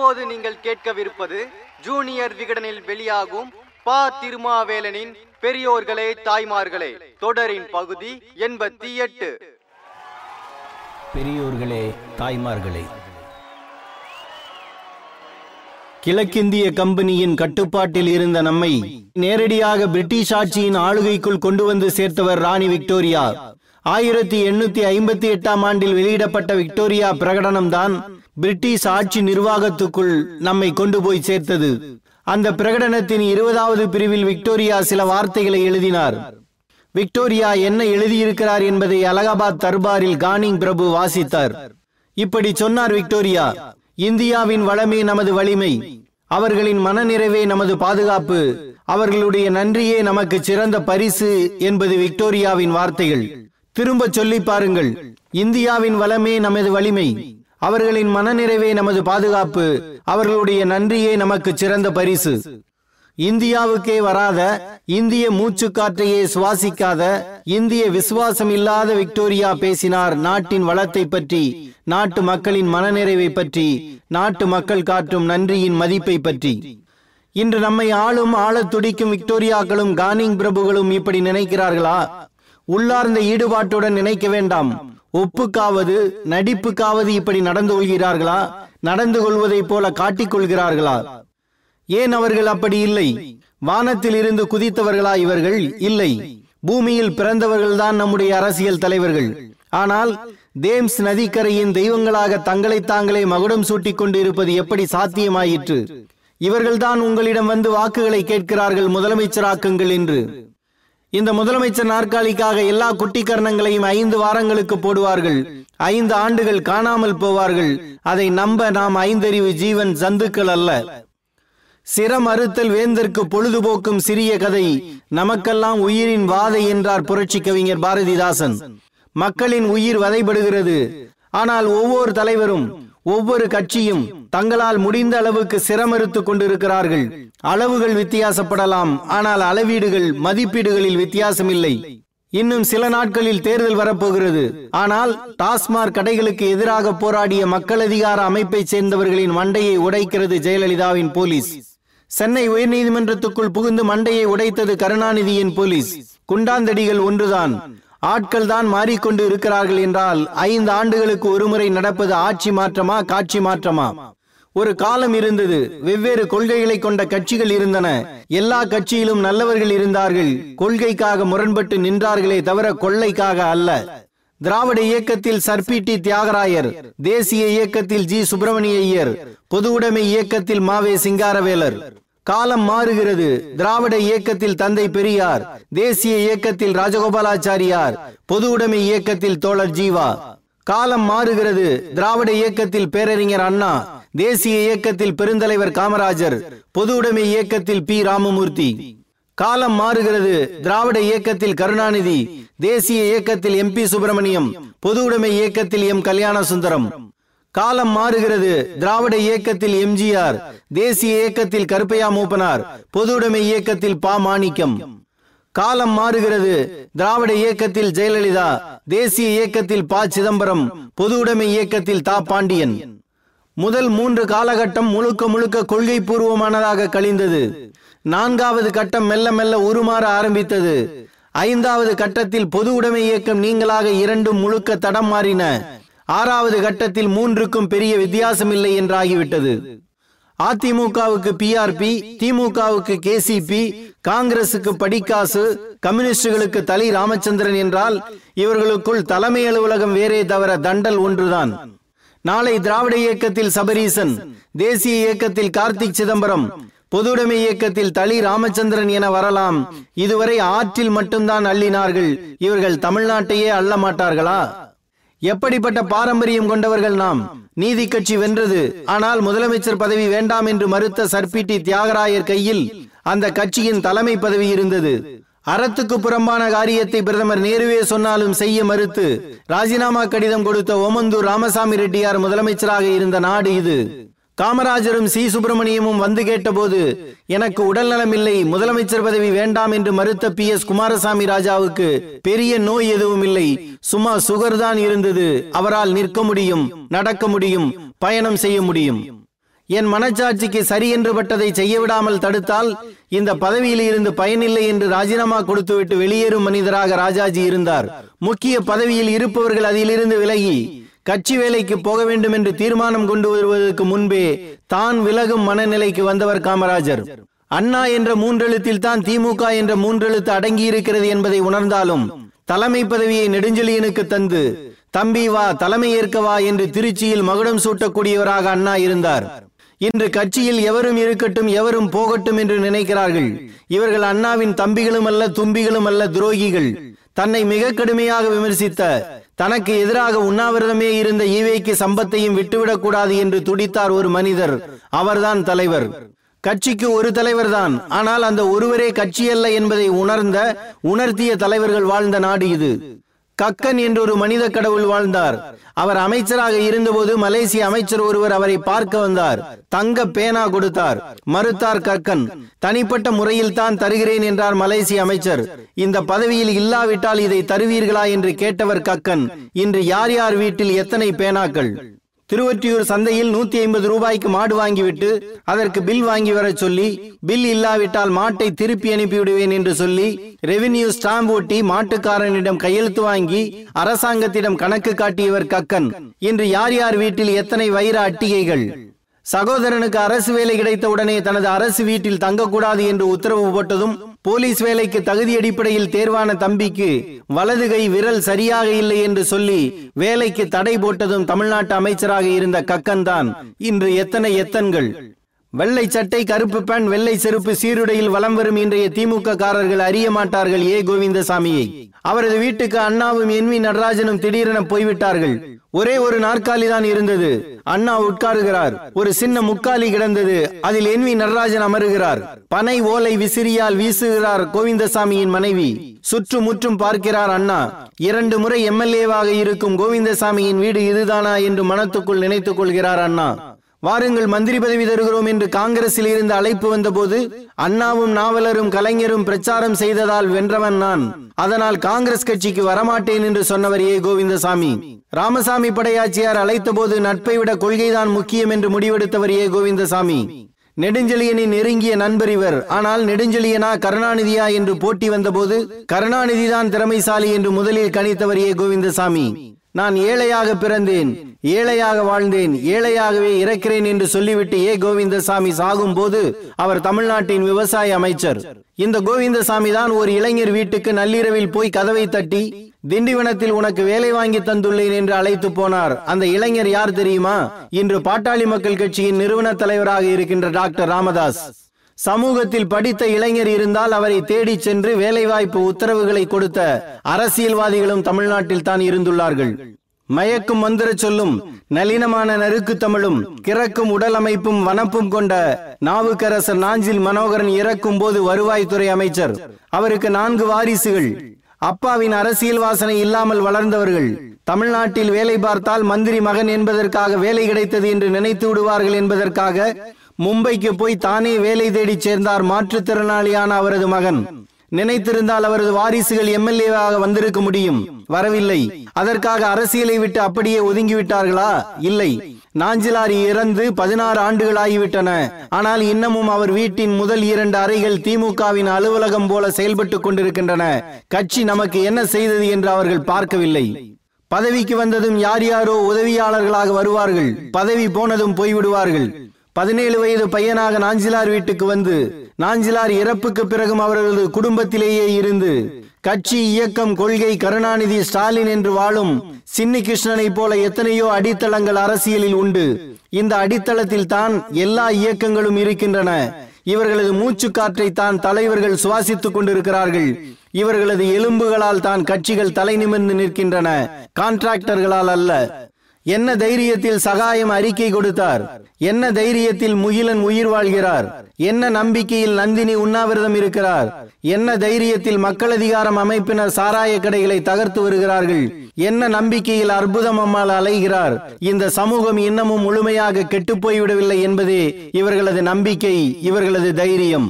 இப்போது நீங்கள் கேட்கவிருப்பது ஜூனியர் விகடனில் வெளியாகும் பா திருமாவேலனின் பெரியோர்களே தாய்மார்களே தொடரின் பகுதி எண்பத்தி எட்டு. பெரியோர்களே தாய்மார்களே. கிழக்கிந்திய கம்பெனியின் கட்டுப்பாட்டில் இருந்த நம்மை நேரடியாக பிரிட்டிஷ் ஆட்சியின் ஆளுகைக்குள் கொண்டு வந்து சேர்த்தவர் ராணி விக்டோரியா. ஆயிரத்தி எண்ணூத்தி ஐம்பத்தி எட்டாம் ஆண்டில் வெளியிடப்பட்ட விக்டோரியா பிரகடனம்தான் பிரிட்டிஷ் ஆட்சி நிர்வாகத்துக்குள் நம்மை கொண்டு போய் சேர்த்தது. அந்த பிரகடனத்தின் இருபதாவது பிரிவில் விக்டோரியா சில வார்த்தைகளை எழுதினார். விக்டோரியா என்ன எழுதியிருக்கிறார் என்பதை அலகாபாத் தர்பாரில் கானிங் பிரபு வாசித்தார். இப்படி சொன்னார் விக்டோரியா இந்தியாவின் வளமே நமது வலிமை அவர்களின் மனநிறைவே நமது பாதுகாப்பு அவர்களுடைய நன்றியே நமக்கு சிறந்த பரிசு என்பது விக்டோரியாவின் வார்த்தைகள். திரும்ப சொல்லி பாருங்கள் இந்தியாவின் வளமே நமது வலிமை அவர்களின் மனநிறைவே நமது பாதுகாப்பு. அவர்களுடைய நன்றியே நமக்கு சிறந்த பரிசு. இந்தியாவுக்கே வராத இந்திய மூச்சு காற்றையே சுவாசிக்காத இந்திய விசுவாசம் இல்லாத விக்டோரியா பேசினார் நாட்டின் வளத்தை பற்றி நாட்டு மக்களின் மனநிறைவை பற்றி நாட்டு மக்கள் காட்டும் நன்றியின் மதிப்பை பற்றி. இன்று நம்மை ஆளும் ஆளத் துடிக்கும் விக்டோரியாக்களும் கானிங் பிரபுகளும் இப்படி நினைக்கிறார்களா? உள்ளார்ந்த ஈடுபாட்டுடன் நினைக்க வேண்டாம். ஒப்புக்காவது நடிப்புக்காவது இப்படி நடந்து கொள்கிறார்களா? நடந்து கொள்வதைப் போல காட்டிக் கொள்கிறார்களா? ஏன் அவர்கள் அப்படி இல்லை? வானத்தில் இருந்து குதித்தவர்களா இவர்கள்? இல்லை. பூமியில் பிறந்தவர்கள்தான் நம்முடைய அரசியல் தலைவர்கள். ஆனால் தேம்ஸ் நதிக்கரையின் தெய்வங்களாக தங்களை தாங்களே மகுடம் சூட்டிக் கொண்டு இருப்பது எப்படி சாத்தியமாயிற்று? இவர்கள்தான் உங்களிடம் வந்து வாக்குகளை கேட்கிறார்கள் முதலமைச்சராக்குங்கள் என்று. இந்த முதலமைச்சர் நாற்காலிக்காக எல்லா குட்டிக்கரணங்களையும் ஐந்து வாரங்களுக்கு போடுவார்கள். ஐந்து ஆண்டுகள் காணாமல் போவார்கள். அதை நம்ப நாம் ஐந்தறிவு ஜீவன் சந்துக்கள் அல்ல. சிரம் அறுத்தல் வேந்தற்கு பொழுதுபோக்கும் சிறிய கதை. நமக்கெல்லாம் உயிரின் வாதை என்றார் புரட்சி கவிஞர் பாரதிதாசன். மக்களின் உயிர் வதைபடுகிறது. ஆனால் ஒவ்வொரு தலைவரும் ஒவ்வொரு கட்சியும் தங்களால் முடிந்த அளவுக்கு சிரமறுத்து கொண்டிருக்கிறார்கள். அளவுகள் வித்தியாசப்படலாம். ஆனால் அளவீடுகள் மதிப்பீடுகளில் வித்தியாசம் இல்லை இன்னும் சில நாட்களில் தேர்தல் வரப்போகிறது. ஆனால் டாஸ்மாக் கடைகளுக்கு எதிராக போராடிய மக்கள் அதிகார அமைப்பைச் சேர்ந்தவர்களின் மண்டையை உடைக்கிறது ஜெயலலிதாவின் போலீஸ். சென்னை உயர்நீதிமன்றத்துக்குள் புகுந்து மண்டையை உடைத்தது கருணாநிதியின் போலீஸ். குண்டாந்தடிகள் ஒன்றுதான். ஆட்கள் தான் மாறிக்கொண்டு இருக்கிறார்கள் என்றால் ஐந்து ஆண்டுகளுக்கு ஒருமுறை நடப்பது ஆட்சி மாற்றமா காட்சி மாற்றமா? ஒரு காலம் இருந்தது வெவ்வேறு கொள்கைகளை கொண்ட கட்சிகள் இருந்தன. எல்லா கட்சியிலும் நல்லவர்கள் இருந்தார்கள். கொள்கைக்காக முரண்பட்டு நின்றார்களே தவிர கொள்ளைக்காக அல்ல. திராவிட இயக்கத்தில் சர்பிடி தியாகராயர் தேசிய இயக்கத்தில் ஜி சுப்பிரமணிய ஐயர் பொது உடைமை இயக்கத்தில் மாவே சிங்காரவேலர். காலம் மாறுகிறது. திராவிட இயக்கத்தில் தந்தை பெரியார் தேசிய இயக்கத்தில் ராஜகோபாலாச்சாரியார் பொது உடைமை இயக்கத்தில் தோழர் ஜீவா. காலம் மாறுகிறது. திராவிட இயக்கத்தில் பேரறிஞர் அண்ணா தேசிய இயக்கத்தில் பெருந்தலைவர் காமராஜர் பொது உடைமை இயக்கத்தில் பி. ராமமூர்த்தி. காலம் மாறுகிறது. திராவிட இயக்கத்தில் கருணாநிதி தேசிய இயக்கத்தில் எம். பி. சுப்பிரமணியம் பொது உடைமை இயக்கத்தில் எம். கல்யாண சுந்தரம் காலம் மாறுகிறது. திராவிட இயக்கத்தில் எம்ஜிஆர் தேசிய இயக்கத்தில் கருப்பையா மூப்பனார் பொது உடைமை இயக்கத்தில் பா மாணிக்கம். காலம் மாறுகிறது. திராவிட இயக்கத்தில் ஜெயலலிதா தேசிய இயக்கத்தில் பா சிதம்பரம் பொது உடைமை இயக்கத்தில் தா பாண்டியன். முதல் மூன்று காலகட்டம் முழுக்க முழுக்க கொள்கை பூர்வமானதாக கழிந்தது. நான்காவது கட்டம் மெல்ல மெல்ல உருமாற ஆரம்பித்தது. ஐந்தாவது கட்டத்தில் பொது உடைமை இயக்கம் நீங்களாக இரண்டும் முழுக்க தடம் மாறின. ஆறாவது கட்டத்தில் மூன்றுக்கும் பெரிய வித்தியாசம் இல்லை என்றாகிவிட்டது. அதிமுகவுக்கு பிஆர்பி திமுகவுக்கு கேசிபி காங்கிரசுக்கு படிக்காசு கம்யூனிஸ்டுகளுக்கு தலி ராமச்சந்திரன் என்றால் இவர்களுக்குள் தலைமை அலுவலகம் வேறே தவிர தண்டல் ஒன்றுதான். நாளை திராவிட இயக்கத்தில் சபரீசன் தேசிய இயக்கத்தில் கார்த்திக் சிதம்பரம் பொதுவுடைமை இயக்கத்தில் தளி ராமச்சந்திரன் என வரலாம். இதுவரை ஆற்றில் மட்டும்தான் அள்ளினார்கள். இவர்கள் தமிழ்நாட்டையே அள்ள மாட்டார்களா எப்படிப்பட்ட பாரம்பரியம் கொண்டவர்கள் நாம்? நீதி கட்சி வென்றது. ஆனால் முதலமைச்சர் பதவி வேண்டாம் என்று மறுத்த சர்பிடி தியாகராயர் கையில் அந்த கட்சியின் தலைமை பதவி இருந்தது. அறத்துக்கு புறம்பான காரியத்தை பிரதமர் நேருவே சொன்னாலும் செய்ய மறுத்து ராஜினாமா கடிதம் கொடுத்த ஓமந்தூர் ராமசாமி ரெட்டியார் முதலமைச்சராக இருந்த நாடு இது. காமராஜரும் சி. சுப்பிரமணியமும் வந்து கேட்டபோது எனக்கு உடல்நலம் இல்லை முதலமைச்சர் பதவி வேண்டாம் என்று மறுத்த பி. எஸ். குமாரசாமி ராஜாவுக்கு பெரிய நோய் எதுவும் இல்லை சும்மா சுகர் தான் இருந்தது. அவரால் நிற்க முடியும் நடக்க முடியும் பயணம் செய்ய முடியும். என் மனச்சாட்சிக்கு சரி என்று பட்டதை செய்ய விடாமல் தடுத்தால் இந்த பதவியில் இருந்து பயனில்லை என்று ராஜினாமா கொடுத்துவிட்டு வெளியேறும் மனிதராக ராஜாஜி இருந்தார். முக்கிய பதவியில் இருப்பவர்கள் அதிலிருந்து விலகி கட்சி வேலைக்கு போக வேண்டும் என்று தீர்மானம் கொண்டு வருவதற்கு முன்பே தான் விலகும் மனநிலைக்கு வந்தவர் காமராஜர். அண்ணா என்ற மூன்றெழுத்தில் தான் திமுக என்ற மூன்றெழுத்து அடங்கி இருக்கிறது என்பதை உணர்ந்தாலும் தலைமை பதவியை நெடுஞ்செழியனுக்கு தந்து தம்பி வா தலைமை ஏற்க வா என்று திருச்சியில் மகுடம் சூட்டக்கூடியவராக அண்ணா இருந்தார். இன்று கட்சியில் எவரும் இருக்கட்டும் எவரும் போகட்டும் என்று நினைக்கிறார்கள். இவர்கள் அண்ணாவின் தம்பிகளும் அல்ல தும்பிகளும் அல்ல துரோகிகள். தன்னை மிக கடுமையாக விமர்சித்த தனக்கு எதிராக உண்ணாவிரதமே இருந்த ஈவேக்கு சம்பத்தையும் விட்டுவிடக்கூடாது என்று துடித்தார் ஒரு மனிதர். அவர்தான் தலைவர். கட்சிக்கு ஒரு தலைவர் தான் ஆனால் அந்த ஒருவரே கட்சி அல்ல என்பதை உணர்ந்த உணர்த்திய தலைவர்கள் வாழ்ந்த நாடு இது. கக்கன் என்று ஒரு மனித கடவுள் வாழ்ந்தார். அவர் அமைச்சராக இருந்தபோது மலேசிய அமைச்சர் ஒருவர் அவரை பார்க்க வந்தார். தங்க பேனா கொடுத்தார். மறுத்தார் கக்கன் தனிப்பட்ட முறையில் தான் தருகிறேன் என்றார் மலேசிய அமைச்சர். இந்த பதவியில் இல்லாவிட்டால் இதை தருவீர்களா? என்று கேட்டவர் கக்கன் இன்று யார் யார் வீட்டில் எத்தனை பேனாக்கள்? திருவொற்றியூர் சந்தையில் நூத்தி ஐம்பது ரூபாய்க்கு மாடு வாங்கிவிட்டு அதற்கு பில் வாங்கி வர சொல்லி பில் இல்லாவிட்டால் மாட்டை திருப்பி அனுப்பிவிடுவேன் என்று சொல்லி ரெவின்யூ ஸ்டாம்ப் ஒட்டி மாட்டுக்காரனிடம் கையெழுத்து வாங்கி அரசாங்கத்திடம் கணக்கு காட்டியவர் கக்கன். இன்று யார் யார் வீட்டில் எத்தனை வைர அட்டிகைகள்? சகோதரனுக்கு அரசு வேலை கிடைத்த உடனே தனது அரசு வீட்டில் தங்கக்கூடாது என்று உத்தரவு போட்டதும் போலீஸ் வேலைக்கு தகுதி அடிப்படையில் தேர்வான தம்பிக்கு வலது கை விரல் சரியாக இல்லை என்று சொல்லி வேலைக்கு தடை போட்டதும் தமிழ்நாட்டு அமைச்சராக இருந்த கக்கன்தான் இன்று எத்தனை எத்தன்கள்? வெள்ளை சட்டை கருப்பு பேன் வெள்ளை செருப்பு சீருடையில் வலம் வரும் இன்றைய திமுக காரர்கள் அறிய மாட்டார்கள் ஏ. கோவிந்தசாமியை. அவரது வீட்டுக்கு அண்ணாவும் என் வி நடராஜனும் திடீரென போய்விட்டார்கள். ஒரே ஒரு நாற்காலி தான் இருந்தது. அண்ணா உட்காருகிறார். ஒரு சின்ன முக்காலி கிடந்தது. அதில் என் வி நடராஜன் அமருகிறார். பனை ஓலை விசிறியால் வீசுகிறார் கோவிந்தசாமியின் மனைவி. சுற்று முற்றும் பார்க்கிறார் அண்ணா. இரண்டு முறை எம்எல்ஏவாக இருக்கும் கோவிந்தசாமியின் வீடு இதுதானா என்று மனத்துக்குள் நினைத்துக் கொள்கிறார் அண்ணா. வாருங்கள் மந்திரி பதவி தருகிறோம் என்று காங்கிரஸில் இருந்து அழைப்பு வந்தபோது அண்ணாவும் நாவலரும் கலைஞரும் பிரச்சாரம் செய்ததால் வென்றவன் நான். அதனால் காங்கிரஸ் கட்சிக்கு வரமாட்டேன் என்று சொன்னவர் ஏ. கோவிந்தசாமி. ராமசாமி படையாச்சியார் அழைத்த போது நட்பை விட கொள்கைதான் முக்கியம் என்று முடிவெடுத்தவர் ஏ. கோவிந்தசாமி. நெடுஞ்செழியனின் நெருங்கிய நண்பர் இவர். ஆனால் நெடுஞ்செழியனா கருணாநிதியா என்று போட்டி வந்தபோது கருணாநிதிதான் திறமைசாலி என்று முதலில் கணித்தவர் ஏ. கோவிந்தசாமி. நான் ஏழையாக பிறந்தேன் ஏழையாக வாழ்ந்தேன் ஏழையாகவே இறக்கிறேன் என்று சொல்லிவிட்டு ஏ கோவிந்தசாமி சாகும் போது அவர் தமிழ்நாட்டின் விவசாய அமைச்சர். இந்த கோவிந்தசாமி தான் ஒரு இளைஞர் வீட்டுக்கு நள்ளிரவில் போய் கதவை தட்டி திண்டிவனத்தில் உனக்கு வேலை வாங்கி தந்துள்ளேன் என்று அழைத்து போனார். அந்த இளைஞர் யார் தெரியுமா? இன்று பாட்டாளி மக்கள் கட்சியின் நிறுவன தலைவராக இருக்கின்ற டாக்டர் ராமதாஸ். சமூகத்தில் படித்த இளைஞர் இருந்தால் அவரை தேடி சென்று வேலைவாய்ப்பு உத்தரவுகளை கொடுத்த அரசியல்வாதிகளும் தமிழ்நாட்டில் தான் இருந்துள்ளார்கள். மயக்கும் மந்திர சொல்லும் நளினமான நறுக்கு தமிழும் கிறக்கும் உடல் அமைப்பும் வனப்பும் கொண்ட நாவுக்கரசர் நாஞ்சில் மனோகரன் இறக்கும் போது வருவாய்த்துறை அமைச்சர். அவருக்கு நான்கு வாரிசுகள். அப்பாவின் அரசியல் வாசனை இல்லாமல் வளர்ந்தவர்கள். தமிழ்நாட்டில் வேலை பார்த்தால் மந்திரி மகன் என்பதற்காக வேலை கிடைத்தது என்று நினைத்து விடுவார்கள் என்பதற்காக மும்பைக்கு போய் தானே வேலை தேடி சேர்ந்தார் மாற்றுத்திறனாளியான அவரது மகன். நினைத்திருந்தால் அவரது வாரிசுகள் எம்எல்ஏவாக வந்திருக்க முடியும். வரவில்லை. அதற்காக அரசியலை விட்டு அப்படியே ஒதுங்கிவிட்டார்களா? இல்லை. நாஞ்சிலார் இறந்து பதினாறு ஆண்டுகள் ஆகிவிட்டன ஆனால் இன்னமும் அவர் வீட்டின் முதல் இரண்டு அறைகள் திமுகவின் அலுவலகம் போல செயல்பட்டுக் கொண்டிருக்கின்றன. கட்சி நமக்கு என்ன செய்தது என்று அவர்கள் பார்க்கவில்லை. பதவிக்கு வந்ததும் யார் யாரோ உதவியாளர்களாக வருவார்கள். பதவி போனதும் போய்விடுவார்கள். பதினேழு வயது பையனாக நாஞ்சிலார் வீட்டுக்கு வந்து நாஞ்சிலார் இறப்புக்கு பிறகும் அவர்களது குடும்பத்திலேயே இருந்து கட்சி இயக்கம் கொள்கை கருணாநிதி ஸ்டாலின் என்று வாழும் சின்னி கிருஷ்ணனை போல எத்தனையோ அடித்தளங்கள் அரசியலில் உண்டு. இந்த அடித்தளத்தில் தான் எல்லா இயக்கங்களும் இருக்கின்றன. இவர்களது மூச்சு காற்றை தான் தலைவர்கள் சுவாசித்துக் கொண்டிருக்கிறார்கள். இவர்களது எலும்புகளால் தான் கட்சிகள் தலை நிமிர்ந்து நிற்கின்றன. கான்ட்ராக்டர்களால் அல்ல. என்ன தைரியத்தில் சகாயம் அறிக்கை கொடுத்தார்? என்ன தைரியத்தில் முகிலன் உயிர் வாழ்கிறார்? என்ன நம்பிக்கையில் நந்தினி உண்ணாவிரதம் இருக்கிறார்? என்ன தைரியத்தில் மக்கள் அதிகாரம் அமைப்பினர் சாராய கடைகளை தகர்த்து வருகிறார்கள்? என்ன நம்பிக்கையில் அற்புதம் அம்மாள் அலைகிறார்? இந்த சமூகம் இன்னமும் முழுமையாக கெட்டுப்போய்விடவில்லை என்பதே இவர்களது நம்பிக்கை இவர்களது தைரியம்.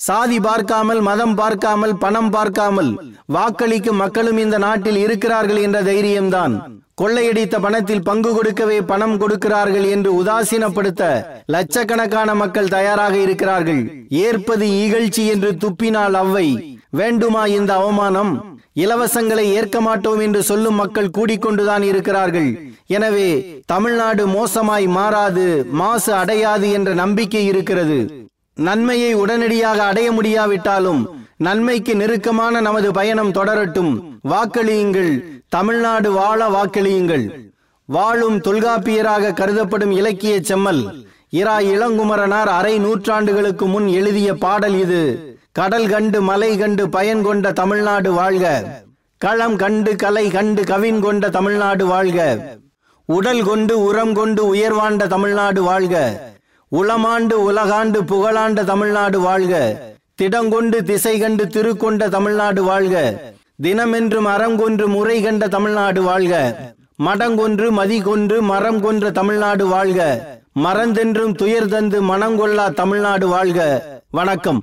சாதி பார்க்காமல் மதம் பார்க்காமல் பணம் பார்க்காமல் வாக்களிக்கும் மக்களும் இந்த நாட்டில் இருக்கிறார்கள் என்ற தைரியம்தான். கொள்ளையடித்த பணத்தில் பங்கு கொடுக்கவே பணம் கொடுக்கிறார்கள் என்று உதாசீனப்படுத்த லட்சக்கணக்கான மக்கள் தயாராக இருக்கிறார்கள். ஏற்பது இகழ்ச்சி என்று துப்பினால் அவ்வை வேண்டுமா இந்த அவமானம்? இலவசங்களை ஏற்க மாட்டோம் என்று சொல்லும் மக்கள் கூடிக்கொண்டுதான் இருக்கிறார்கள். எனவே தமிழ்நாடு மோசமாய் மாறாது மாசு அடையாது என்ற நம்பிக்கை இருக்கிறது. நன்மையை உடனடியாக அடைய முடியாவிட்டாலும் நன்மைக்கு நெருக்கமான நமது பயணம் தொடரட்டும். வாக்களியுங்கள். தமிழ்நாடு வாழ வாக்களியுங்கள். வாழும் தொல்காப்பியராக கருதப்படும் இலக்கிய செம்மல். இரா இளங்குமரனார் அரை நூற்றாண்டுகளுக்கு முன் எழுதிய பாடல் இது. கடல் கண்டு மலை கண்டு பயன் கொண்ட தமிழ்நாடு வாழ்க. களம் கண்டு கலை கண்டு கவின் கொண்ட தமிழ்நாடு வாழ்க. உடல் கொண்டு உரம் கொண்டு உயர்வாண்ட தமிழ்நாடு வாழ்க. உளமாண்டு உலகாண்டு புகழாண்ட தமிழ்நாடு வாழ்க. திடங்கொண்டு திசை கண்டு திருக்கொண்ட தமிழ்நாடு வாழ்க. தினமென்றும் அறங்கொன்று முறை கண்ட தமிழ்நாடு வாழ்க. மடங்கொன்று மதி கொன்று மரம் கொன்ற தமிழ்நாடு வாழ்க. மறந்தென்றும் துயர் தந்து மனங்கொள்ளா தமிழ்நாடு வாழ்க. வணக்கம்.